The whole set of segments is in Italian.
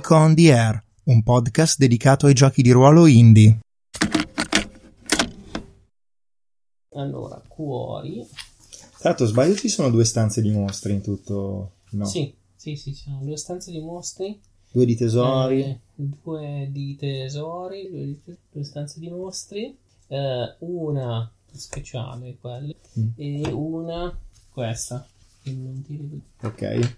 Geek on the Air, un podcast dedicato ai giochi di ruolo indie. Allora, cuori. Tra l'altro, sbaglio, ci sono due stanze di mostri in tutto. No. Sì, sì, sì, ci sono due stanze di mostri. Due di tesori. eh, due di tesori, due, di te- due stanze di mostri. eh, una speciale, quelle. Mm. E una questa. Che non ti ricordo. Ok.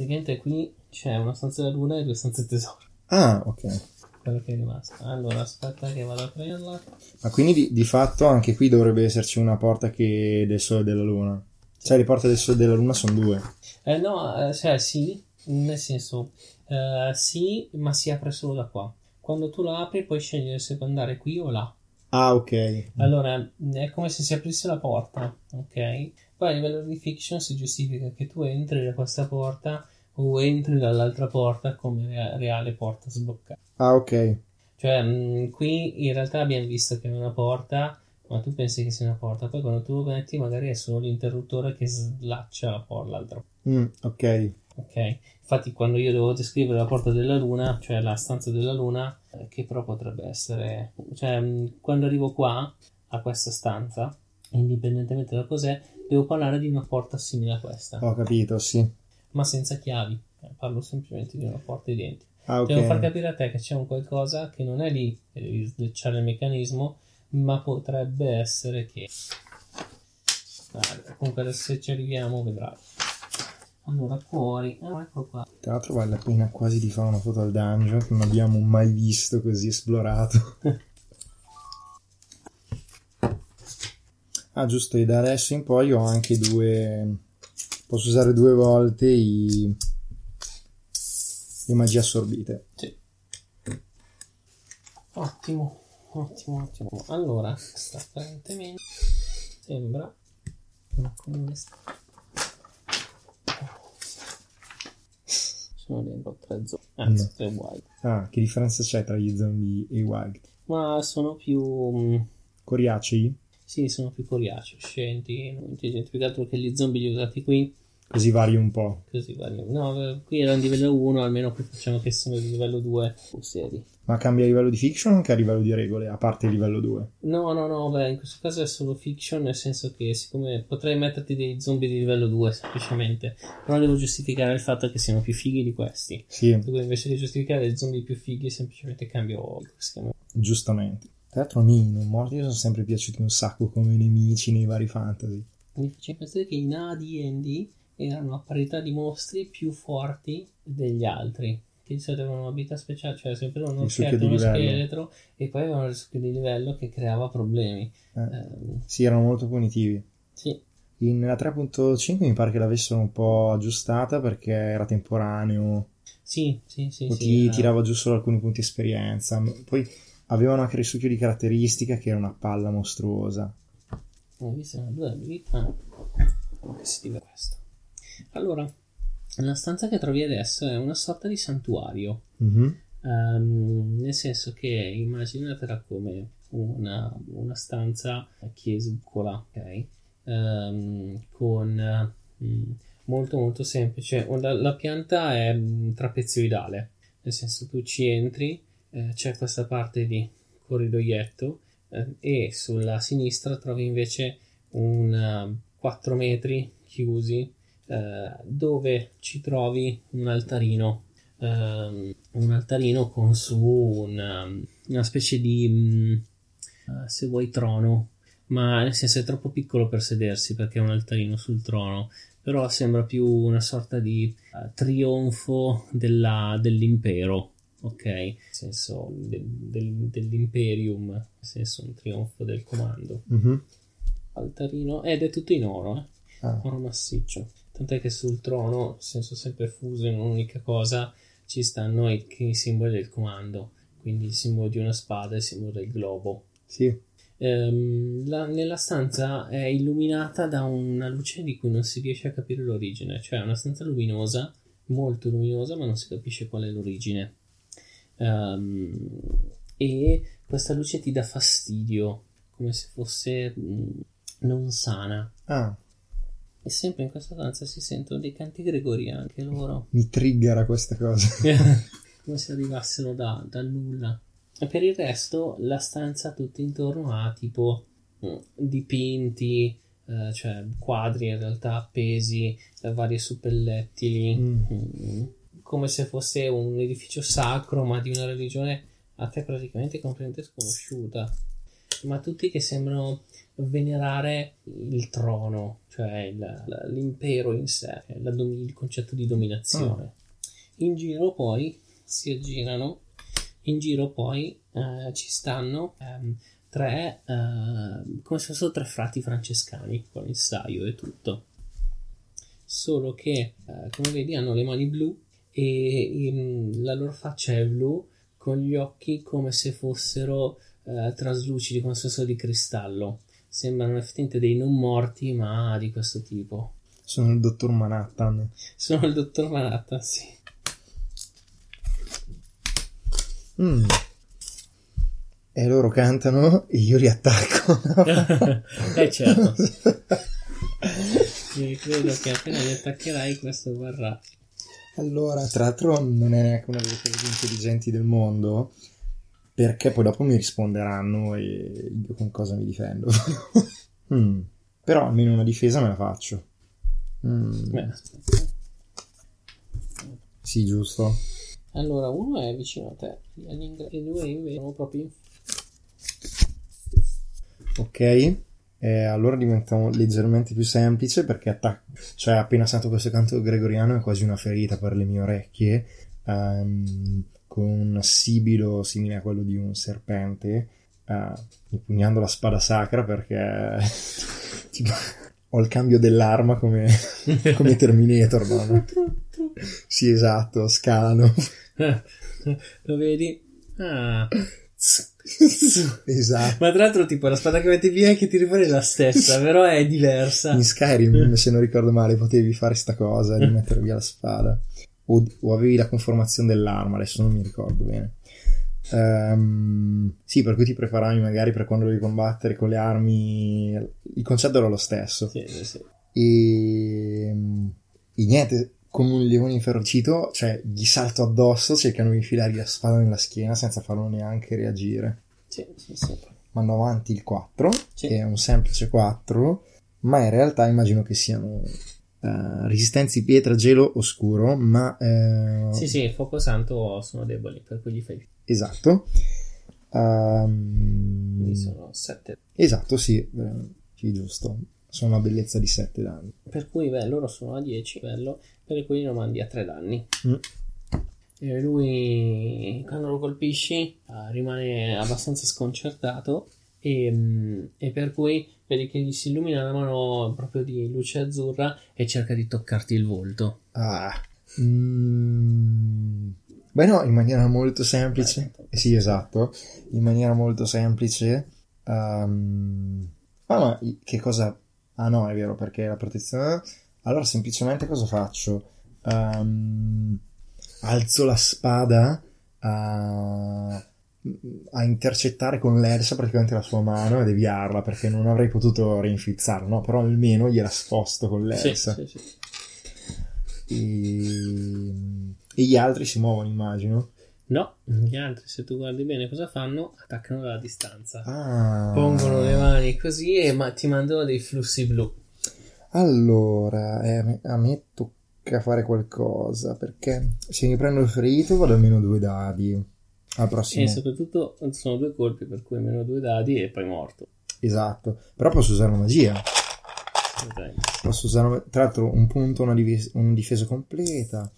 Praticamente qui c'è una stanza della luna e due stanze tesoro. Ah, ok. Quello che è rimasto. Allora, aspetta che vado a prenderla. Ma quindi di, di fatto anche qui dovrebbe esserci una porta che del Sole e della Luna. Cioè, le porte del Sole e della Luna sono due. Eh, no, eh, cioè sì, nel senso, eh, sì, ma si apre solo da qua. Quando tu la apri puoi scegliere se puoi andare qui o là. Ah, ok. Allora, è come se si aprisse la porta, ok? Poi a livello di fiction si giustifica che tu entri da questa porta o entri dall'altra porta come rea- reale porta sbloccata. Ah, ok. Cioè, mh, qui in realtà abbiamo visto che è una porta, ma tu pensi che sia una porta. Poi quando tu lo metti magari è solo l'interruttore che slaccia la porta, l'altra Mm, ok. Ok, infatti quando io devo descrivere la porta della luna, cioè la stanza della luna, eh, che però potrebbe essere, cioè mh, quando arrivo qua a questa stanza, indipendentemente da cos'è, devo parlare di una porta simile a questa, Ho capito, sì. ma senza chiavi. Eh, Parlo semplicemente di una porta identica. Ah, ok. Devo far capire a te che c'è un qualcosa che non è lì e devi slecciare il meccanismo, ma potrebbe essere che. Dai, comunque adesso se ci arriviamo vedrai. Allora, cuori. Ah, ecco qua. Tra l'altro vale la pena quasi di fare una foto al dungeon che non abbiamo mai visto così esplorato. ah, giusto, e da adesso in poi ho anche due... Posso usare due volte i... le magie assorbite. Sì. Ottimo, ottimo, ottimo. Allora, sta apparentemente sembra una comune Sono dentro tre zone, anzi No. tre white. Ah, che differenza c'è tra gli zombie e i wild? Ma sono più... mm, Coriacei? Sì, sono più coriacei, scienti, non intelligenti. Più che altro che gli zombie li ho usati qui, Così vari un po'. così vari. No, eh, qui erano di livello 1, almeno qui facciamo che sono di livello 2 o seri. Ma cambia a livello di fiction o anche a livello di regole, a parte il livello 2? No, no, no, beh, in questo caso è solo fiction, nel senso che siccome potrei metterti dei zombie di livello 2 semplicemente, però devo giustificare il fatto che siano più fighi di questi. Sì, Quindi invece di giustificare dei zombie più fighi, semplicemente cambio giustamente. Tra l'altro i non morti sono sempre piaciuti un sacco come nemici nei vari fantasy. Mi faceva pensare che in AD&D erano a parità di mostri più forti degli altri. Che di solito avevano un'abilità speciale, cioè sempre un Il succhio orchetto, di uno scheletro, e poi avevano il succhio di livello che creava problemi. Eh, Ehm, sì, erano molto punitivi. sì, In- Nella 3.5 mi pare che l'avessero un po' aggiustata perché era temporaneo, sì, sì, sì. o sì, ti era- tirava giù solo alcuni punti esperienza. Poi avevano anche il succhio di caratteristica che era una palla mostruosa. Ho visto una due abilità. Come si dice questo? Allora, la stanza che trovi adesso è una sorta di santuario. Mhm. Ehm, nel senso che immaginatela come una, una stanza chiesucola, ok? Ehm, con mm, molto molto semplice. La, la pianta è mm, trapezoidale, nel senso tu ci entri, eh, c'è questa parte di corridoietto eh, e sulla sinistra trovi invece un 4 metri chiusi eh, dove ci trovi un altarino ehm, un altarino con su una, una specie di eh, se vuoi trono. Ma nel senso è troppo piccolo per sedersi perché è un altarino sul trono. Però sembra più una sorta di eh, trionfo della- dell'impero ok nel senso del- del- dell'imperium nel senso un trionfo del comando Mhm. altarino ed è tutto in oro eh Ah, oro massiccio. Tant'è che sul trono, nel senso sempre fuso in un'unica cosa, ci stanno i, i simboli del comando. Quindi il simbolo di una spada e il simbolo del globo. sì. Ehm, la- nella stanza è illuminata da una luce di cui non si riesce a capire l'origine, cioè è una stanza luminosa, molto luminosa, ma non si capisce qual è l'origine. Ehm, e questa luce ti dà fastidio, come se fosse mm, non sana. Ah, E sempre in questa stanza si sentono dei canti gregoriani anche loro. Mi triggera questa cosa. Come se arrivassero da, dal nulla. E per il resto la stanza tutta intorno ha tipo mm, dipinti, eh, cioè quadri in realtà appesi, eh, varie suppellettili, Mm. mm, come se fosse un edificio sacro, ma di una religione a te praticamente completamente sconosciuta. Ma tutti che sembrano venerare il trono, cioè il- la- l'impero in sé, la domi- il concetto di dominazione. In giro poi si aggirano, in giro poi eh, ci stanno ehm, tre, eh, come se fossero tre frati francescani con il saio e tutto. Solo che, eh, come vedi, hanno le mani blu e ehm, la loro faccia è blu con gli occhi come se fossero eh, traslucidi, come se fossero di cristallo. Sembrano effettivamente dei non morti, ma di questo tipo. Sono il dottor Manhattan. Sono il dottor Manhattan, sì. Mm. E loro cantano e io li attacco. eh certo. Io credo che appena li attaccherai questo varrà. Allora, tra l'altro non è neanche una delle cose più intelligenti del mondo, perché poi dopo mi risponderanno e io con cosa mi difendo. Mm. Però almeno una difesa me la faccio. Mm. Sì, giusto. Allora, uno è vicino a te, e due invece sono proprio in Ok. Eh, allora diventa leggermente più semplice perché attac- cioè appena sento questo canto gregoriano è quasi una ferita per le mie orecchie ehm, con un sibilo simile a quello di un serpente eh, impugnando la spada sacra perché tipo, ho il cambio dell'arma come, come Terminator no? sì esatto scalano Lo vedi? Ah. Esatto Ma tra l'altro, tipo, la spada che metti via e che fuori è la stessa, però è diversa. In Skyrim, se non ricordo male, potevi fare sta cosa di mettere via la spada. O, o avevi la conformazione dell'arma, adesso non mi ricordo bene. Ehm, sì, per cui ti preparavi magari per quando devi combattere con le armi. Il concetto era lo stesso. Sì, sì, sì. E, e niente, come un leone inferocito, cioè gli salto addosso, cercano di infilargli la spada nella schiena senza farlo neanche reagire. Sì, sì, sì. Mando avanti il 4, Sì. che è un semplice 4, ma in realtà immagino che siano eh, resistenze pietra, gelo, oscuro, ma... eh, Sì, sì, il fuoco santo sono deboli, per cui gli fai. Esatto. Ehm, Quindi sono 7. Esatto, sì, eh, sì, giusto. Sono una bellezza di 7 danni. Per cui, beh, loro sono a 10, bello, per cui lo mandi a 3 danni. Mm. E lui, quando lo colpisci, eh, rimane abbastanza sconcertato e, mm, e per cui vedi che gli si illumina la mano proprio di luce azzurra e cerca di toccarti il volto. Ah. Mm. Beh no, in maniera molto semplice. Eh sì, esatto. In maniera molto semplice. ehm, Ah, ma che cosa... Ah no, è vero, perché la protezione... Allora, semplicemente cosa faccio? Ehm, alzo la spada a... a intercettare con l'elsa praticamente la sua mano e deviarla perché non avrei potuto rinfizzarla, no? Però almeno gliela sposto con Sì, l'elsa. sì, sì. E... e gli altri si muovono, immagino. No, gli altri, se tu guardi bene cosa fanno, attaccano dalla distanza. Ah. Pongono le mani così e ma- ti mandano dei flussi blu. Allora, eh, a me- a tocca fare qualcosa perché se mi prendo il ferito vado almeno due dadi. Al prossimo. E soprattutto sono due colpi, per cui meno due dadi e poi morto. Esatto. Però posso usare una magia. Posso usare tra l'altro un punto, una, divis- una difesa completa.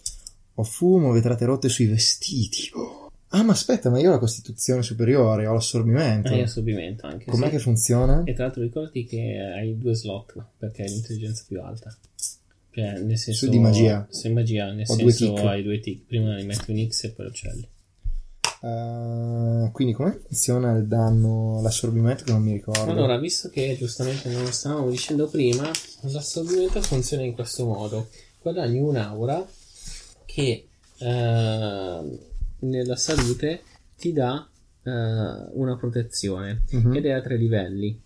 Ho fumo, vetrate rotte sui vestiti. Oh. Ah, ma aspetta, ma io ho la costituzione superiore, ho l'assorbimento. Hai assorbimento anche. Com'è sì. che funziona? E tra l'altro ricordati che hai due slot perché hai l'intelligenza più alta. Cioè, nel senso. Su di magia. Su di magia, nel Ho due senso tic. hai due tic. Prima ne metti un X e poi lo uccelli. Eh, quindi come funziona il danno, l'assorbimento che non mi ricordo? Allora, visto che giustamente non lo stavamo dicendo prima, l'assorbimento funziona in questo modo: guadagni un'aura che eh, nella salute ti dà eh, una protezione Mhm. ed è a tre livelli.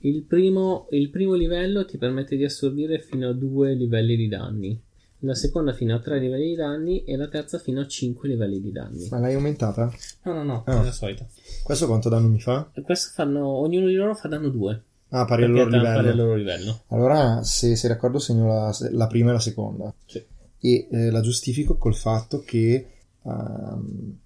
Il primo, il primo livello ti permette di assorbire fino a due livelli di danni. La seconda fino a tre livelli di danni e la terza fino a 5 livelli di danni. Ma l'hai aumentata? No, no, no, Ah. è la solita. Questo quanto danno mi fa? Questo fanno, ognuno di loro fa danno 2. Ah, pari al loro Pari al livello. loro livello. Allora, se sei d'accordo, segno la, la prima e la seconda. Sì. E eh, la giustifico col fatto che ehm,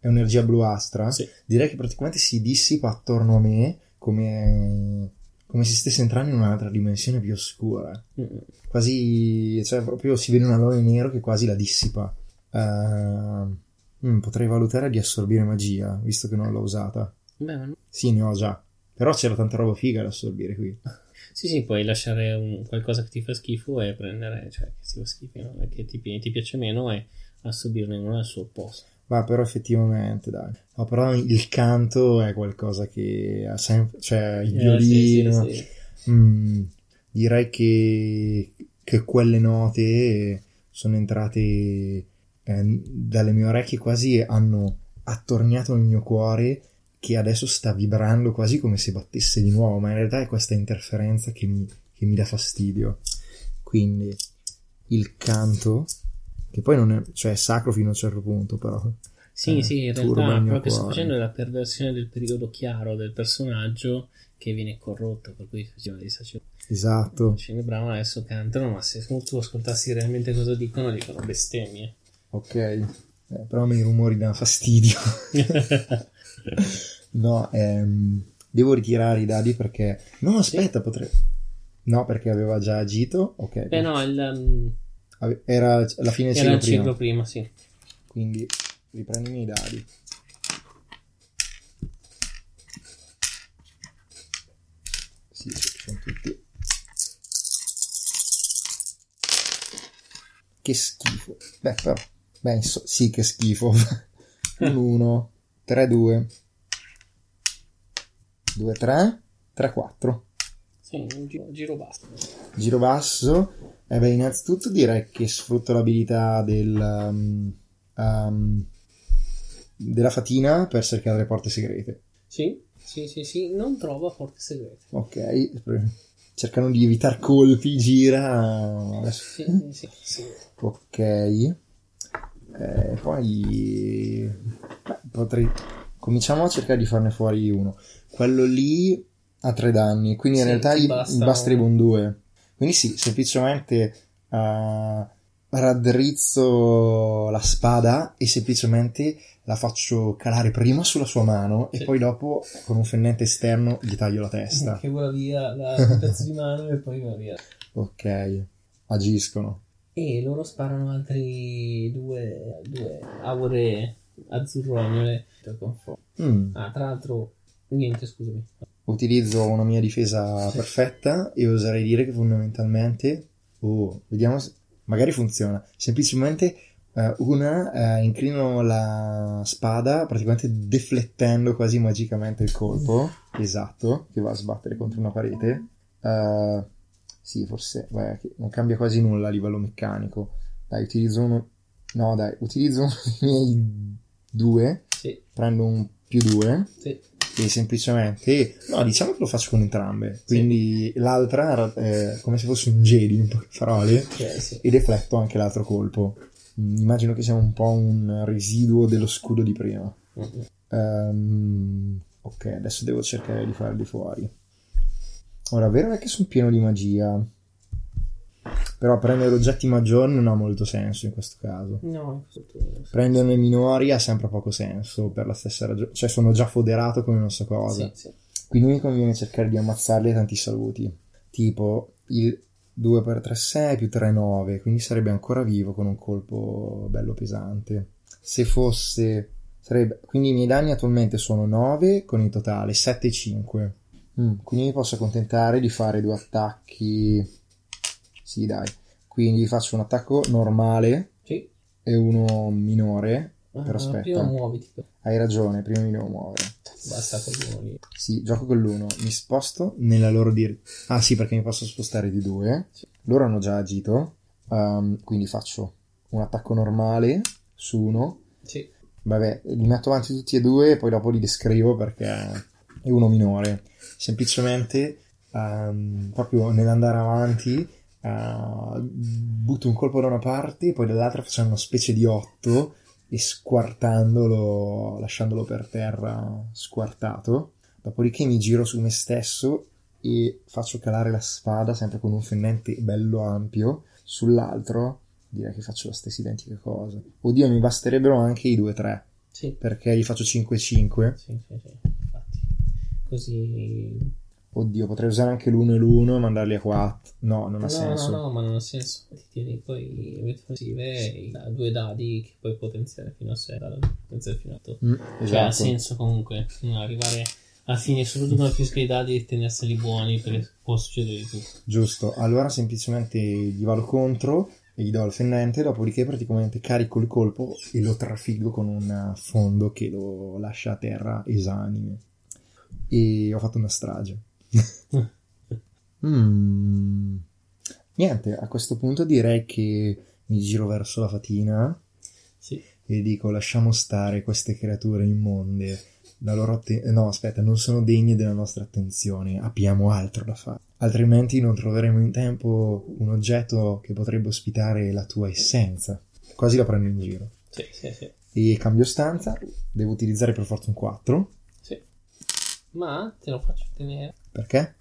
è un'energia bluastra. Sì. Direi che praticamente si dissipa attorno a me come, come se stesse entrando in un'altra dimensione più oscura. Mm. Quasi, cioè, proprio si vede un alone nero che quasi la dissipa. Ehm, mm, potrei valutare di assorbire magia, visto che non l'ho usata. Beh. Sì, ne ho già. Però c'era tanta roba figa da assorbire qui. Sì, sì, puoi lasciare un- qualcosa che ti fa schifo e prendere, cioè, che ti fa schifo, no? che ti, ti piace meno e assorbirne uno al suo posto. Ma però effettivamente, dai. No, però il canto è qualcosa che ha sempre... Cioè, il Eh, violino... sì, sì, sì. Mm, direi che, che quelle note sono entrate eh, dalle mie orecchie quasi hanno attorniato il mio cuore che adesso sta vibrando quasi come se battesse di nuovo, ma in realtà è questa interferenza che mi, che mi dà fastidio. Quindi il canto, che poi non è, cioè è sacro fino a un certo punto, però. Sì, eh, sì, in realtà quello che sto facendo è la perversione del periodo chiaro del personaggio che viene corrotto, per cui faceva dei sacerdoti. Esatto. Scene bravo adesso cantano, ma se tu ascoltassi realmente cosa dicono, dicono bestemmie. Ok. Eh, però i rumori danno fastidio. No, ehm, devo ritirare i dadi perché... No, aspetta, potrei... No, perché aveva già agito. Ok. Beh no, il, um, Era alla fine del era il ciclo prima. prima, sì. Quindi riprendi i dadi. Sì, sì, sono tutti... Che schifo. Beh, però... Beh, inso- sì, che schifo. Un 1, 3, 2, 2, 3, 3, 4. Sì, un giro, giro basta. Giro basso. E beh, innanzitutto direi che sfrutto l'abilità del, um, um, della fatina per cercare le porte segrete. Sì, sì, sì, sì, non trova porte segrete. Ok, cercano di evitare colpi, gira. Sì, sì, sì, sì. Ok. Eh, poi beh, potrei. Cominciamo a cercare di farne fuori uno. Quello lì ha tre danni, quindi in Sì, realtà ti gli basta basterebbe un- un 2. Quindi sì, semplicemente eh, raddrizzo la spada e semplicemente la faccio calare prima sulla sua mano e Sì. poi dopo con un fennente esterno gli taglio la testa. Che vola via la pezzo di mano e poi va via. Ok, agiscono. E loro sparano altri due, due aure azzurrognole con fuoco. Mm. Ah, tra l'altro, niente, scusami. Utilizzo una mia difesa Sì. perfetta e oserei dire che fondamentalmente, oh, vediamo se magari funziona. Semplicemente eh, una, eh, inclino la spada praticamente deflettendo quasi magicamente il colpo, esatto, che va a sbattere contro una parete. Eh, sì, forse, beh, non cambia quasi nulla a livello meccanico. Dai, utilizzo uno, no dai, utilizzo uno dei miei due, Sì, prendo un più due sì. e semplicemente no diciamo che lo faccio con entrambe quindi l'altra è come se fosse un Jedi in poche parole sì. e defletto anche l'altro colpo Mm, immagino che sia un po' un residuo dello scudo di prima Mm-mm. Ehm, ok adesso devo cercare di farli fuori ora vero è che sono pieno di magia però prendere oggetti maggiori non ha molto senso in questo caso No, prenderne minori ha sempre poco senso per la stessa ragione cioè sono già foderato come non so cosa sì, sì. quindi mi conviene cercare di ammazzarli a tanti saluti. Tipo il 2x3 6 più 3 9, quindi sarebbe ancora vivo con un colpo bello pesante. Se fosse sarebbe quindi i miei danni attualmente sono 9 con il totale 7 e 5. Mm, quindi mi posso accontentare di fare due attacchi. Sì, dai. Quindi faccio un attacco normale Sì. e uno minore. Ah, Però aspetta. Prima muoviti. Hai ragione, prima mi devo muovere. Basta quello lì. Sì, gioco con l'uno, mi sposto nella loro direzione. Ah sì, perché mi posso spostare di due. Sì. Loro hanno già agito, ehm, quindi faccio un attacco normale su uno. Sì. Vabbè, li metto avanti tutti e due e poi dopo li descrivo perché è uno minore. Semplicemente ehm, proprio nell'andare avanti, eh, butto un colpo da una parte, poi dall'altra facendo una specie di otto e squartandolo, lasciandolo per terra squartato. Dopodiché mi giro su me stesso e faccio calare la spada sempre con un fendente bello ampio sull'altro direi che faccio la stessa identica cosa oddio mi basterebbero anche i 2-3 Sì, perché gli faccio 5-5 sì, sì, sì. Così... oddio potrei usare anche l'1 e l'1 e mandarli a 4 no non ha No, senso no, no, ma non ha senso. Ti tieni poi le offensive i due dadi che puoi potenziare fino a 6, potenziare fino a 8. Mm, Cioè, ha esatto senso comunque arrivare alla fine, soprattutto con la fisica dei dadi, e tenerseli buoni perché può succedere di tutto. giusto allora semplicemente gli vado contro e gli do il fendente dopodiché praticamente carico il colpo e lo trafiggo con un fondo che lo lascia a terra esanime e ho fatto una strage Mm. Niente, a questo punto direi che mi giro verso la fatina Sì, e dico lasciamo stare queste creature immonde. La loro atten- no, aspetta, non sono degne della nostra attenzione, abbiamo altro da fare. Altrimenti non troveremo in tempo un oggetto che potrebbe ospitare la tua essenza. Quasi la prendo in giro. sì, sì, sì. E cambio stanza, devo utilizzare per forza un 4. Ma te lo faccio tenere Perché?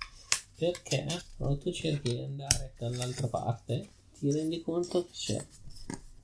perché quando tu cerchi di andare dall'altra parte, ti rendi conto che c'è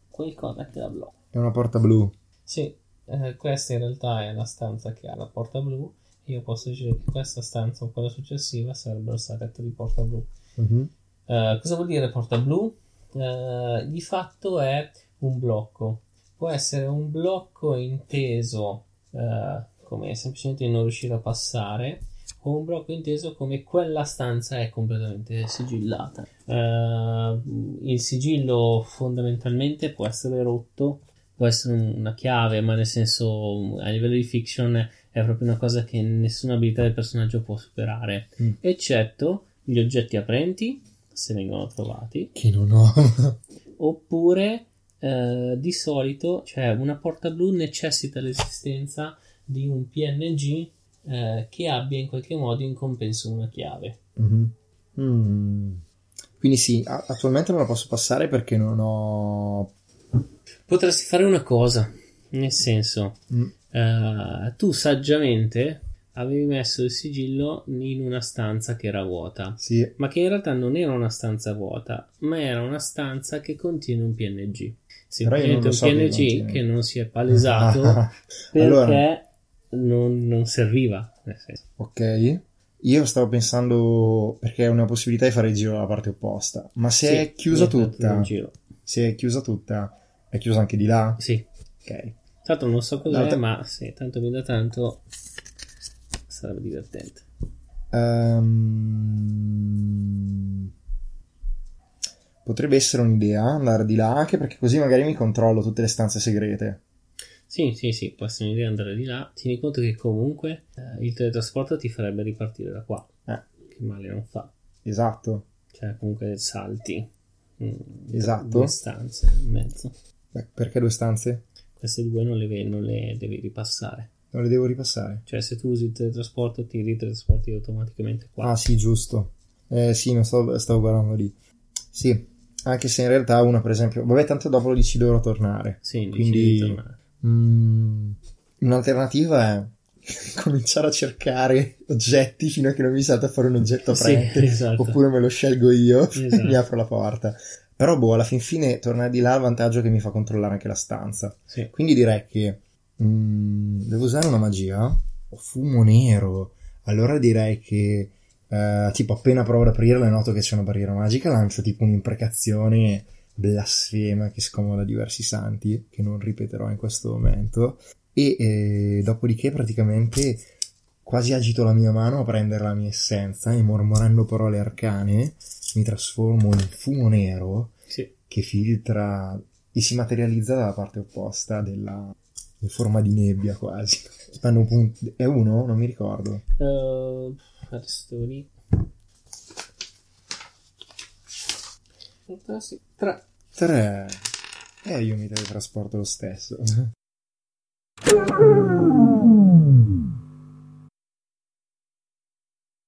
qualcosa che la blocca. È una porta blu. Sì, eh, questa in realtà è la stanza che ha la porta blu. Io posso dire che questa stanza o quella successiva sarebbero state di porta blu. Mhm. Eh, cosa vuol dire porta blu? Eh, di fatto è un blocco. Può essere un blocco inteso eh, come semplicemente non riuscire a passare, o un blocco inteso come quella stanza è completamente sigillata. Eh, il sigillo fondamentalmente può essere rotto, può essere un- una chiave, ma nel senso a livello di fiction è proprio una cosa che nessuna abilità del personaggio può superare, Mm. eccetto gli oggetti aprenti, se vengono trovati, Che non ho. oppure eh, di solito, cioè una porta blu necessita l'esistenza di un PNG eh, che abbia in qualche modo in compenso una chiave. Mhm. Mm. Quindi sì, attualmente non la posso passare perché non ho... Potresti fare una cosa, nel senso, Mm. eh, tu saggiamente avevi messo il sigillo in una stanza che era vuota, Sì, ma che in realtà non era una stanza vuota, ma era una stanza che contiene un PNG. Semplicemente un so PNG che non si è palesato perché Allora. Non, non serviva. Senso. ok. Io stavo pensando perché è una possibilità di fare il giro dalla parte opposta. Ma se Sì, è chiusa tutta, se è chiusa tutta, è chiusa anche di là? Sì, Ok. tanto non so cos'è, L'altra- ma sì, tanto mi da tanto sarebbe divertente. Ehm, Potrebbe essere un'idea andare di là, anche perché così magari mi controllo tutte le stanze segrete. Sì, sì, sì, può essere un'idea andare di là. Tieni conto che comunque eh, il teletrasporto ti farebbe ripartire da qua, Eh, che male non fa. esatto. Cioè, comunque salti. mm, Esatto. Due stanze in mezzo. Beh, perché due stanze? Queste due non le, non le devi ripassare. Non le devo ripassare. Cioè, se tu usi il teletrasporto, ti ritrasporti automaticamente qua. Ah, sì, giusto. Eh, sì, non stavo, stavo guardando lì. Sì, anche se in realtà una, per esempio, vabbè, tanto dopo lo dici dovrò tornare. Sì, dici Quindi- di tornare. Mm, un'alternativa è cominciare a cercare oggetti fino a che non mi salta fuori un oggetto Sì, aprente. esatto. Oppure me lo scelgo io e Esatto. mi apro la porta. Però, boh, alla fin fine tornare di là ha il vantaggio che mi fa controllare anche la stanza. Sì. Quindi direi che mm, devo usare una magia. Fumo nero. Allora direi che eh, tipo appena provo ad aprirla e noto che c'è una barriera magica, lancio tipo un'imprecazione blasfema che scomoda diversi santi, che non ripeterò in questo momento. E eh, dopodiché praticamente quasi agito la mia mano a prendere la mia essenza e mormorando parole arcane mi trasformo in fumo nero Sì. che filtra e si materializza dalla parte opposta della in forma di nebbia quasi. Un punto. È uno? Non mi ricordo. Uh, adesso devo lì. Ah, sì, Tre. Tre. Eh, io mi teletrasporto lo stesso.